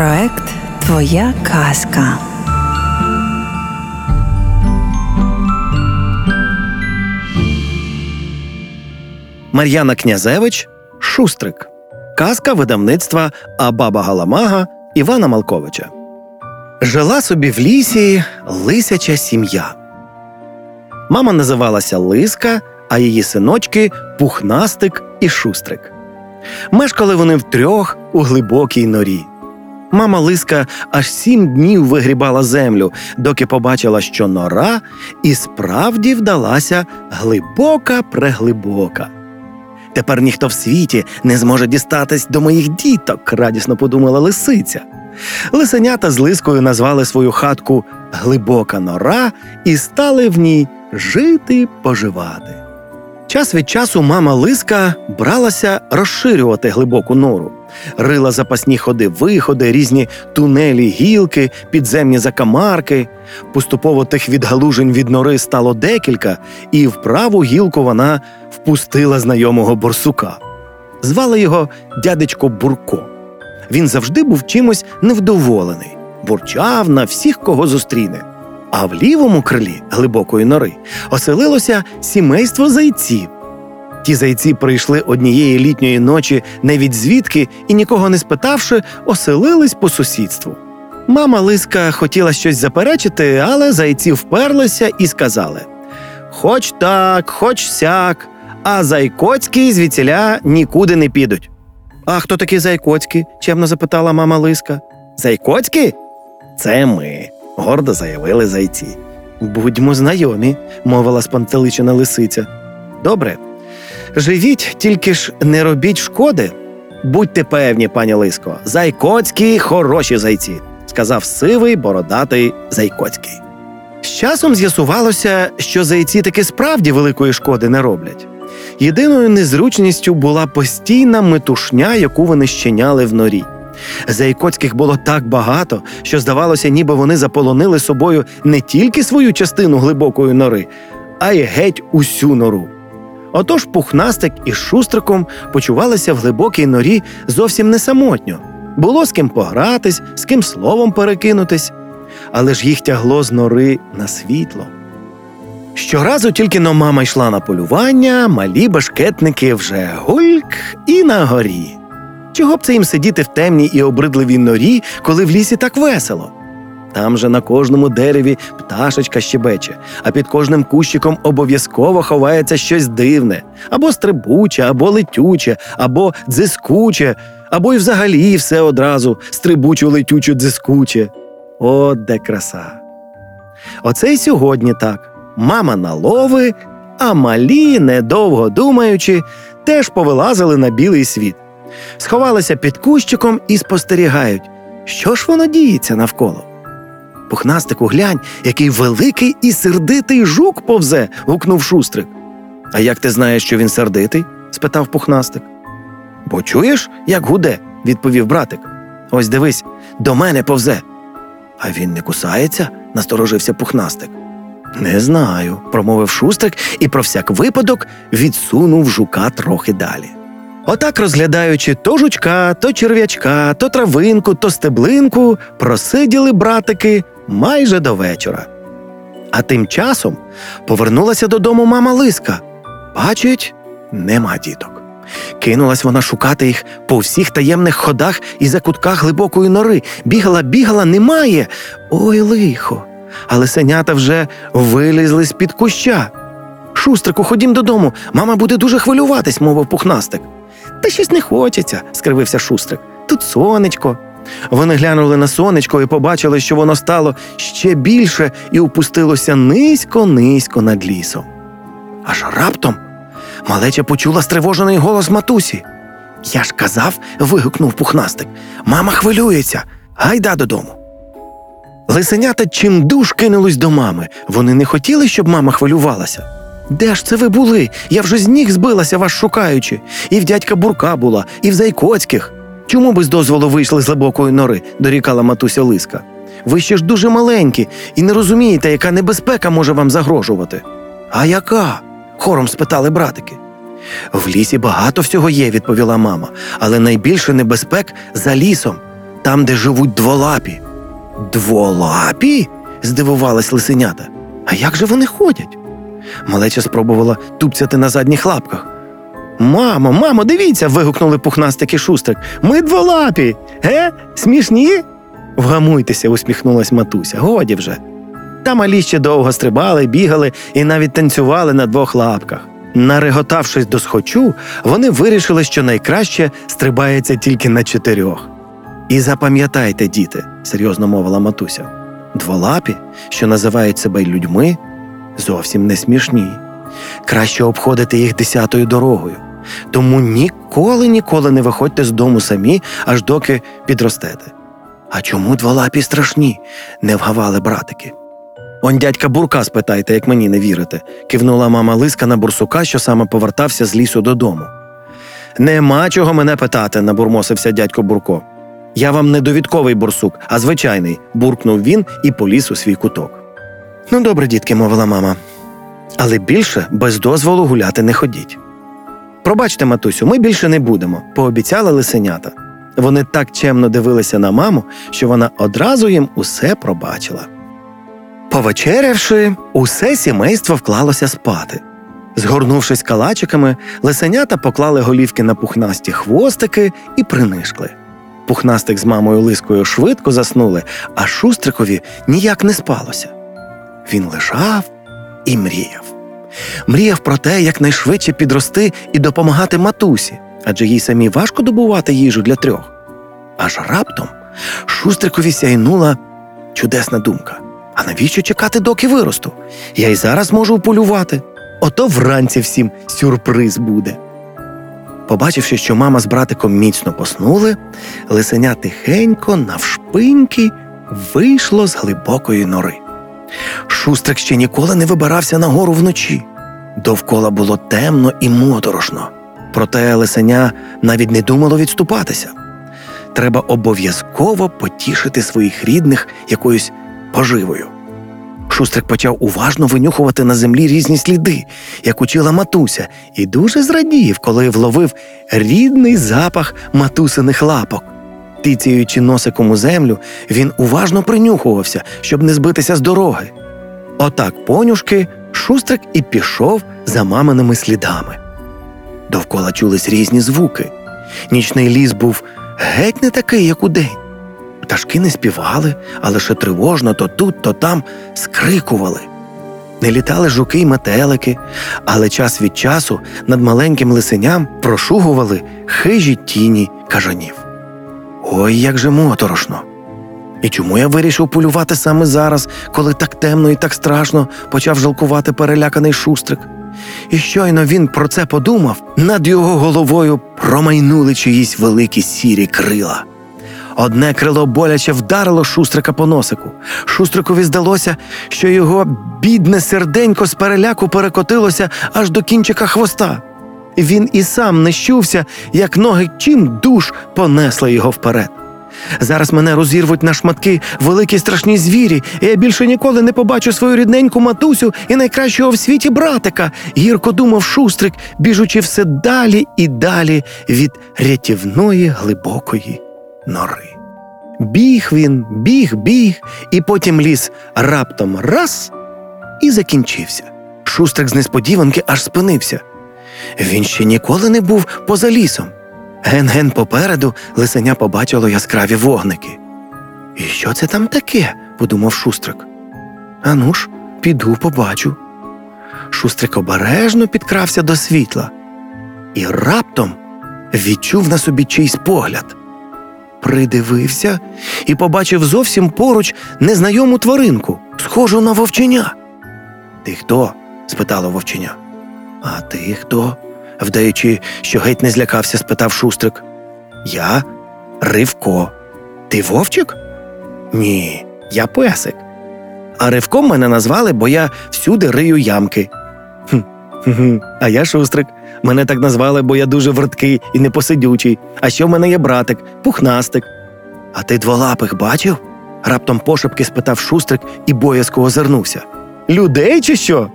Проект Твоя казка. Мар'яна Князевич Шустрик. Казка видавництва А баба Галамага Івана Малковича. Жила собі в лісі лисяча сім'я. Мама називалася Лиска, а її синочки Пухнастик і Шустрик. Мешкали вони втрьох у глибокій норі. Мама Лиска аж сім днів вигрібала землю, доки побачила, що нора і справді вдалася глибока преглибока. Тепер ніхто в світі не зможе дістатись до моїх діток, радісно подумала лисиця. Лисенята з лискою назвали свою хатку Глибока нора і стали в ній жити поживати. Час від часу мама Лиска бралася розширювати глибоку нору, рила запасні ходи-виходи, різні тунелі, гілки, підземні закамарки. Поступово тих відгалужень від нори стало декілька, і в праву гілку вона впустила знайомого борсука. Звали його дядечко Бурко. Він завжди був чимось невдоволений, бурчав на всіх, кого зустріне. А в лівому крилі глибокої нори оселилося сімейство зайців. Ті зайці прийшли однієї літньої ночі не від звідки і, нікого не спитавши, оселились по сусідству. Мама Лиска хотіла щось заперечити, але зайці вперлися і сказали: Хоч так, хоч сяк, а зайкоцькі звідсіля нікуди не підуть. А хто такі зайкоцькі? чемно запитала мама Лиска. Зайкоцькі? Це ми, гордо заявили зайці. Будьмо знайомі, мовила спантеличена лисиця. Добре. Живіть, тільки ж не робіть шкоди. Будьте певні, пані Лиско, зайкоцькі хороші зайці, сказав сивий бородатий Зайкоцький. З часом з'ясувалося, що зайці таки справді великої шкоди не роблять. Єдиною незручністю була постійна метушня, яку вони щиняли в норі. Зайкоцьких було так багато, що здавалося, ніби вони заполонили собою не тільки свою частину глибокої нори, а й геть усю нору. Отож пухнастик із шустриком почувалися в глибокій норі зовсім не самотньо. Було з ким погратись, з ким словом перекинутись, але ж їх тягло з нори на світло. Щоразу тільки но мама йшла на полювання, малі башкетники вже гульк і на горі. Чого б це їм сидіти в темній і обридливій норі, коли в лісі так весело? Там же на кожному дереві пташечка щебече, а під кожним кущиком обов'язково ховається щось дивне, або стрибуче, або летюче, або дзискуче, або й взагалі все одразу стрибучу, летючу, дзискуче. О, де краса! Оце й сьогодні так. Мама на лови, а малі, недовго думаючи, теж повилазили на білий світ. Сховалися під кущиком і спостерігають, що ж воно діється навколо. Пухнастику, глянь, який великий і сердитий жук повзе. гукнув шустрик. А як ти знаєш, що він сердитий? спитав пухнастик. Бо чуєш, як гуде, відповів братик. Ось дивись, до мене повзе. А він не кусається? насторожився пухнастик. Не знаю, промовив шустрик і про всяк випадок відсунув жука трохи далі. Отак, розглядаючи то жучка, то черв'ячка, то травинку, то стеблинку, просиділи братики майже до вечора. А тим часом повернулася додому мама Лиска. Бачить, нема діток. Кинулась вона шукати їх по всіх таємних ходах і закутках глибокої нори. Бігала, бігала, немає. Ой, лихо. Але сенята вже вилізли з під куща. Шустрику, ходім додому, мама буде дуже хвилюватись, мовив пухнастик. Та щось не хочеться, скривився шустрик. Тут сонечко. Вони глянули на сонечко і побачили, що воно стало ще більше і опустилося низько-низько над лісом. Аж раптом малеча почула стривожений голос матусі. Я ж казав, вигукнув пухнастик. Мама хвилюється. Гайда додому. Лисенята чимдуж кинулись до мами. Вони не хотіли, щоб мама хвилювалася. Де ж це ви були? Я вже з ніг збилася вас шукаючи. І в дядька бурка була, і в зайкоцьких. Чому без дозволу вийшли з глибокої нори? дорікала матуся Лиска. Ви ще ж дуже маленькі і не розумієте, яка небезпека може вам загрожувати. А яка? хором спитали братики. В лісі багато всього є, відповіла мама, але найбільше небезпек за лісом. там, де живуть дволапі. Дволапі? здивувалась лисенята. А як же вони ходять? Малеча спробувала тупцяти на задніх лапках. Мамо, мамо, дивіться. вигукнули пухнастик і шустрик. Ми дволапі. Ге? Смішні? Вгамуйтеся, усміхнулась матуся. Годі вже. Та малі ще довго стрибали, бігали і навіть танцювали на двох лапках. Нареготавшись до схочу, вони вирішили, що найкраще стрибається тільки на чотирьох. І запам'ятайте, діти, серйозно мовила матуся, дволапі, що називають себе людьми, зовсім не смішні. Краще обходити їх десятою дорогою. Тому ніколи ніколи не виходьте з дому самі, аж доки підростете. А чому дволапі страшні? не вгавали братики. Он дядька бурка спитайте, як мені не вірите, кивнула мама лиска на бурсука, що саме повертався з лісу додому. Нема чого мене питати, набурмосився дядько Бурко. Я вам не довідковий бурсук, а звичайний, буркнув він і поліз у свій куток. Ну, добре, дітки, мовила мама. Але більше без дозволу гуляти не ходіть. Пробачте, матусю, ми більше не будемо, пообіцяли лисенята. Вони так чемно дивилися на маму, що вона одразу їм усе пробачила. Повечерявши, усе сімейство вклалося спати. Згорнувшись калачиками, лисенята поклали голівки на пухнасті хвостики і принишкли. Пухнастик з мамою лискою швидко заснули, а шустрикові ніяк не спалося. Він лежав і мріяв. Мріяв про те, як найшвидше підрости і допомагати матусі, адже їй самі важко добувати їжу для трьох. Аж раптом шустрикові сяйнула чудесна думка. А навіщо чекати, доки виросту? Я й зараз можу полювати. Ото вранці всім сюрприз буде. Побачивши, що мама з братиком міцно поснули, лисеня тихенько, навшпиньки, вийшло з глибокої нори. Шустрик ще ніколи не вибирався на гору вночі. Довкола було темно і моторошно. Проте лисеня навіть не думало відступатися. Треба обов'язково потішити своїх рідних якоюсь поживою. Шустрик почав уважно винюхувати на землі різні сліди, як учила матуся, і дуже зрадів, коли вловив рідний запах матусиних лапок. Тицяючи носиком у землю, він уважно принюхувався, щоб не збитися з дороги. Отак понюшки шустрик і пішов за маминими слідами. Довкола чулись різні звуки. Нічний ліс був геть не такий, як удень. Пташки не співали, а лише тривожно то тут, то там скрикували. Не літали жуки й метелики, але час від часу над маленьким лисеням прошугували хижі тіні кажанів. Ой, як же моторошно! І чому я вирішив полювати саме зараз, коли так темно і так страшно почав жалкувати переляканий шустрик? І щойно він про це подумав, над його головою промайнули чиїсь великі сірі крила. Одне крило боляче вдарило шустрика по носику. Шустрикові здалося, що його бідне серденько з переляку перекотилося аж до кінчика хвоста. Він і сам не щувся, як ноги чим душ понесли його вперед. Зараз мене розірвуть на шматки великі страшні звірі, і я більше ніколи не побачу свою рідненьку матусю і найкращого в світі братика, гірко думав шустрик, біжучи все далі і далі від рятівної глибокої нори. Біг він, біг, біг, і потім ліс раптом раз і закінчився. Шустрик з несподіванки аж спинився. Він ще ніколи не був поза лісом. Ген-ген попереду лисеня побачило яскраві вогники. І що це там таке? подумав шустрик. Ану ж, піду побачу. Шустрик обережно підкрався до світла і раптом відчув на собі чийсь погляд. Придивився і побачив зовсім поруч незнайому тваринку, схожу на вовченя. Ти хто? спитало вовченя. А ти хто? вдаючи, що геть не злякався, спитав шустрик. Я Ривко. Ти вовчик? Ні, я песик. А ривком мене назвали, бо я всюди рию ямки. «Хм, А я шустрик. Мене так назвали, бо я дуже верткий і непосидючий. А ще в мене є братик, пухнастик. А ти дволапих бачив? раптом пошепки спитав шустрик і боязко озирнувся. Людей чи що?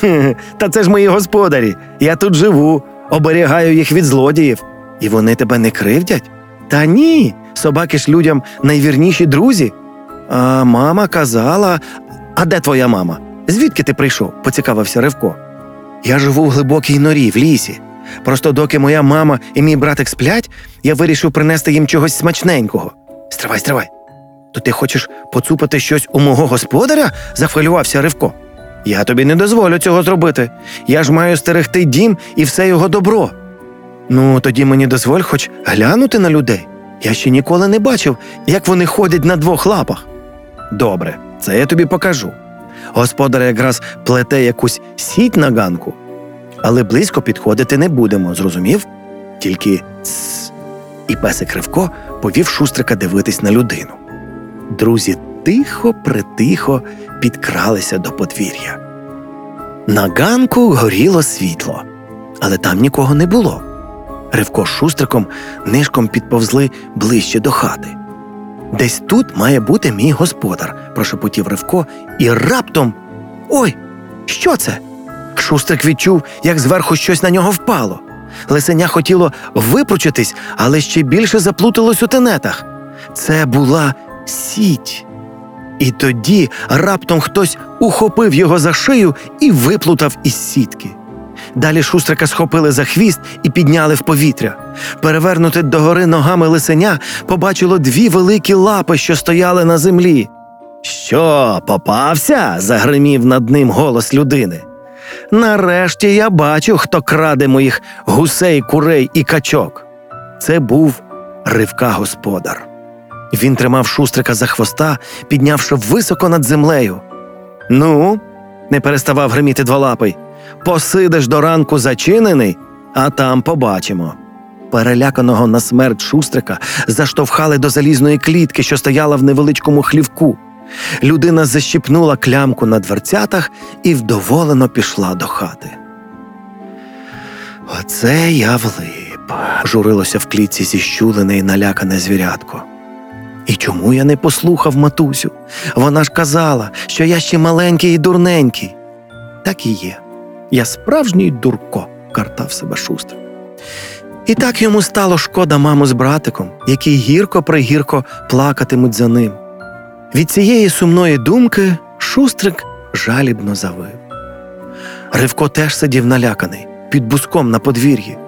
«Хе, Та це ж мої господарі. Я тут живу, оберігаю їх від злодіїв. І вони тебе не кривдять? Та ні, Собаки ж людям найвірніші друзі. А мама казала. А де твоя мама? Звідки ти прийшов? поцікавився Ривко. Я живу в глибокій норі, в лісі. Просто доки моя мама і мій братик сплять, я вирішив принести їм чогось смачненького. Стривай, стривай. То ти хочеш поцупити щось у мого господаря? захвилювався Ривко. Я тобі не дозволю цього зробити. Я ж маю стерегти дім і все його добро. Ну, тоді мені дозволь хоч глянути на людей. Я ще ніколи не бачив, як вони ходять на двох лапах. Добре, це я тобі покажу. Господар якраз плете якусь сіть на ганку, але близько підходити не будемо, зрозумів? Тільки цс. І песик Ривко повів шустрика дивитись на людину. Друзі тихо, притихо підкралися до подвір'я. На ганку горіло світло, але там нікого не було. Ривко з шустриком нишком підповзли ближче до хати. Десь тут має бути мій господар, прошепотів Ривко, і раптом. Ой, що це? Шустрик відчув, як зверху щось на нього впало. Лисеня хотіло випручитись, але ще більше заплуталось у тенетах. Це була сіть. І тоді раптом хтось ухопив його за шию і виплутав із сітки. Далі шустрика схопили за хвіст і підняли в повітря. Перевернуте догори ногами лисеня побачило дві великі лапи, що стояли на землі. Що, попався? загримів над ним голос людини. Нарешті я бачу, хто краде моїх гусей, курей і качок. Це був ривка господар. Він тримав шустрика за хвоста, піднявши високо над землею. Ну, не переставав гриміти дволапий. Посидиш до ранку зачинений, а там побачимо. Переляканого на смерть шустрика заштовхали до залізної клітки, що стояла в невеличкому хлівку. Людина защіпнула клямку на дверцятах і вдоволено пішла до хати. Оце я влип, журилося в клітці зіщулене і налякане звірятко. І чому я не послухав матусю? Вона ж казала, що я ще маленький і дурненький. Так і є. Я справжній дурко, картав себе шустрик. І так йому стало шкода маму з братиком, які гірко пригірко плакатимуть за ним. Від цієї сумної думки шустрик жалібно завив. Ривко теж сидів наляканий, під буском на подвір'ї.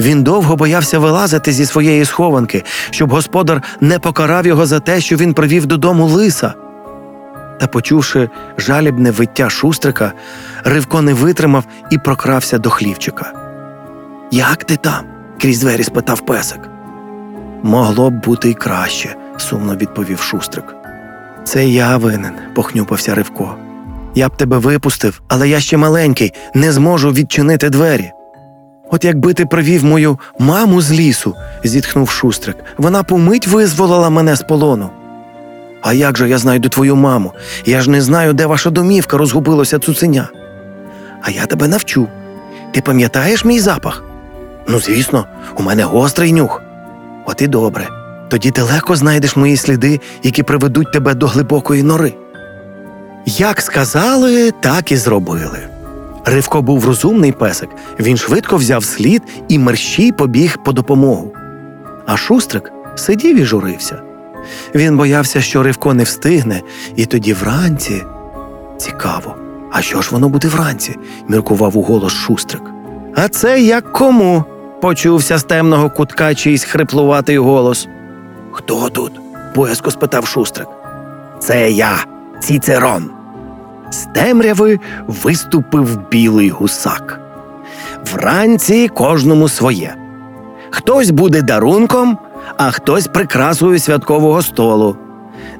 Він довго боявся вилазити зі своєї схованки, щоб господар не покарав його за те, що він привів додому лиса. Та, почувши жалібне виття шустрика, Ривко не витримав і прокрався до хлівчика. Як ти там? крізь двері спитав песик. Могло б бути й краще, сумно відповів шустрик. Це я винен, похнюпався Ривко. Я б тебе випустив, але я ще маленький, не зможу відчинити двері. От якби ти привів мою маму з лісу, зітхнув шустрик, вона помить визволила мене з полону. А як же я знайду твою маму? Я ж не знаю, де ваша домівка розгубилося цуценя. А я тебе навчу. Ти пам'ятаєш мій запах? Ну, звісно, у мене гострий нюх. От і добре. Тоді ти легко знайдеш мої сліди, які приведуть тебе до глибокої нори. Як сказали, так і зробили. Ривко був розумний песик, він швидко взяв слід і мерщій побіг по допомогу. А шустрик сидів і журився. Він боявся, що Ривко не встигне, і тоді вранці. Цікаво, а що ж воно буде вранці? міркував у голос шустрик. А це як кому? почувся з темного кутка чийсь хриплуватий голос. Хто тут? боязко спитав шустрик. Це я, Цицерон. З темряви виступив білий гусак. Вранці кожному своє. Хтось буде дарунком, а хтось прикрасою святкового столу.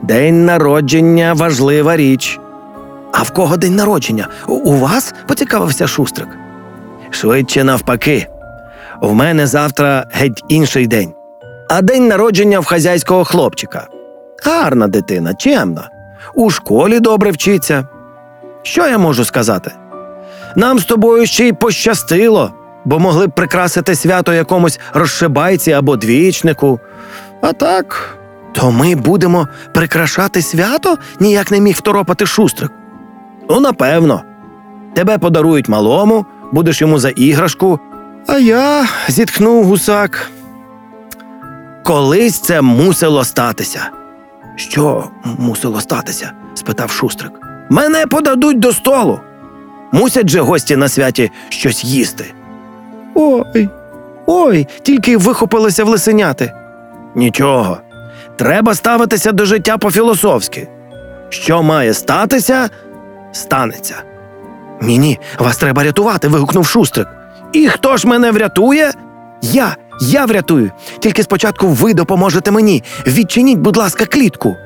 День народження важлива річ. А в кого день народження? У, вас? поцікавився шустрик. Швидше навпаки. В мене завтра геть інший день. А день народження в хазяйського хлопчика. Гарна дитина, чемна. У школі добре вчиться. Що я можу сказати? Нам з тобою ще й пощастило, бо могли б прикрасити свято якомусь розшибайці або двічнику. А так, то ми будемо прикрашати свято, ніяк не міг второпати шустрик. Ну, напевно. Тебе подарують малому, будеш йому за іграшку. А я зітхнув гусак. Колись це мусило статися. Що мусило статися? спитав Шустрик. Мене подадуть до столу. Мусять же гості на святі щось їсти. Ой, ой, тільки вихопилися в лисеняти. Нічого. Треба ставитися до життя по-філософськи. Що має статися, станеться. Ні, ні, вас треба рятувати. вигукнув Шустрик. І хто ж мене врятує? Я, я врятую. Тільки спочатку ви допоможете мені. Відчиніть, будь ласка, клітку.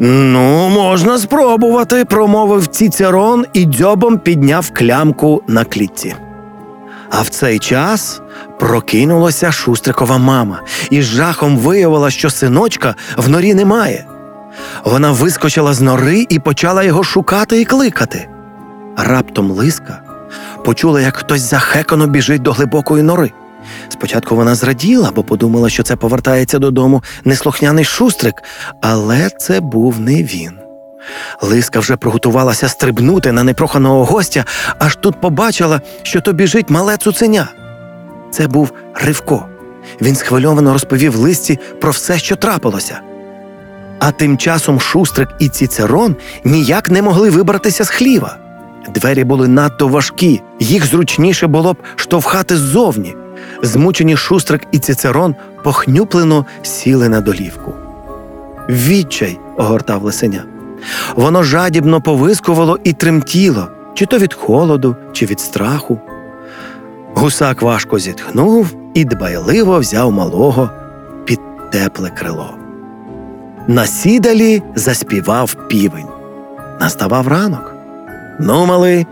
Ну, можна спробувати, промовив Цицерон і дзьобом підняв клямку на клітці. А в цей час прокинулася Шустрикова мама і з жахом виявила, що синочка в норі немає. Вона вискочила з нори і почала його шукати і кликати. Раптом лиска почула, як хтось захекано біжить до глибокої нори. Спочатку вона зраділа, бо подумала, що це повертається додому неслухняний шустрик, але це був не він. Лиска вже приготувалася стрибнути на непроханого гостя, аж тут побачила, що то біжить мале цуценя. Це був Ривко. Він схвильовано розповів листі про все, що трапилося. А тим часом Шустрик і Цицерон ніяк не могли вибратися з хліва. Двері були надто важкі, їх зручніше було б штовхати ззовні. Змучені Шустрик і Цицерон похнюплено сіли на долівку. Відчай огортав лисеня. Воно жадібно повискувало і тремтіло, чи то від холоду, чи від страху. Гусак важко зітхнув і дбайливо взяв малого під тепле крило. На сідалі заспівав півень. Наставав ранок. Ну, малий,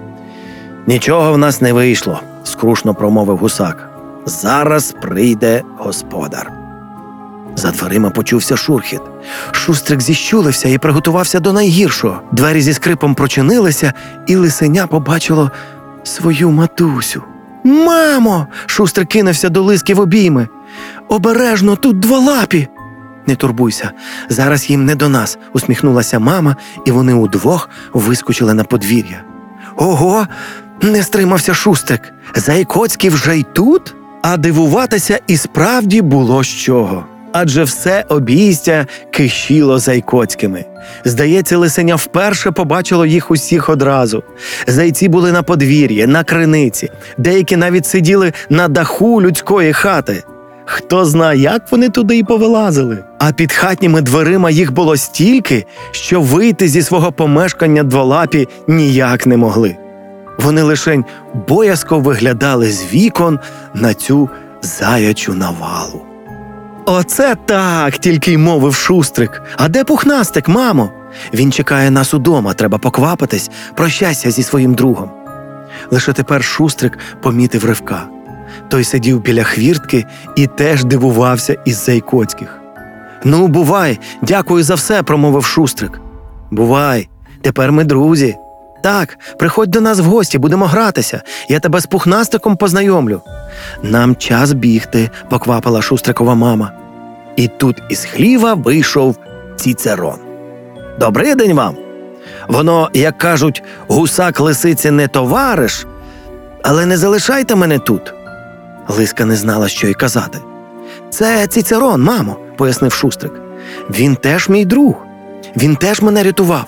нічого в нас не вийшло, скрушно промовив гусак. Зараз прийде господар. За дверима почувся шурхіт. Шустрик зіщулився і приготувався до найгіршого. Двері зі скрипом прочинилися, і лисеня побачило свою матусю. Мамо. Шустрик кинувся до лиски в обійми. Обережно, тут дволапі. Не турбуйся, зараз їм не до нас, усміхнулася мама, і вони удвох вискочили на подвір'я. Ого, не стримався шустрик. Зайкоцький вже й тут? А дивуватися і справді було з чого. Адже все обійстя кишіло зайкоцькими. Здається, лисеня вперше побачило їх усіх одразу. Зайці були на подвір'ї, на криниці, деякі навіть сиділи на даху людської хати. Хто знає, як вони туди і повилазили. А під хатніми дверима їх було стільки, що вийти зі свого помешкання дволапі ніяк не могли. Вони лишень боязко виглядали з вікон на цю заячу навалу. Оце так, тільки й мовив шустрик. А де пухнастик, мамо? Він чекає нас удома, треба поквапитись, прощайся зі своїм другом. Лише тепер шустрик помітив ривка. Той сидів біля хвіртки і теж дивувався із зайкоцьких. Ну, бувай, дякую за все, промовив шустрик. Бувай, тепер ми друзі. Так, приходь до нас в гості, будемо гратися. Я тебе з пухнастиком познайомлю. Нам час бігти, поквапила шустрикова мама. І тут із хліва вийшов Цицерон. Добрий день вам. Воно, як кажуть, гусак лисиці не товариш, але не залишайте мене тут. Лиска не знала, що й казати. Це Цицерон, мамо, пояснив шустрик. Він теж мій друг. Він теж мене рятував.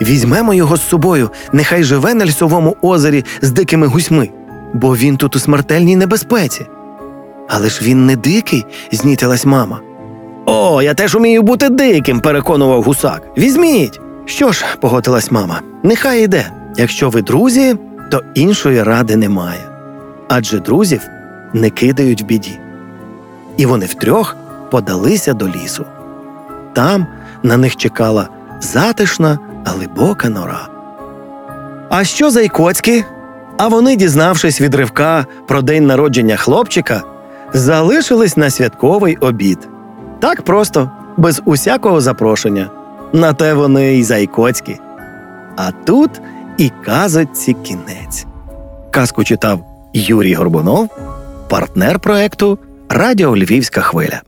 Візьмемо його з собою, нехай живе на лісовому озері з дикими гусьми, бо він тут у смертельній небезпеці. Але ж він не дикий, знітилась мама. О, я теж умію бути диким, переконував гусак. Візьміть. Що ж, погодилась мама, нехай іде. Якщо ви друзі, то іншої ради немає. Адже друзів не кидають в біді. І вони втрьох подалися до лісу. Там на них чекала затишна, глибока нора. А що Зайкоцькі? А вони, дізнавшись від ривка про день народження хлопчика, залишились на святковий обід. Так просто, без усякого запрошення. На те вони й Зайкоцькі. А тут і казочці кінець. Казку читав Юрій Горбунов, партнер проекту Радіо Львівська хвиля.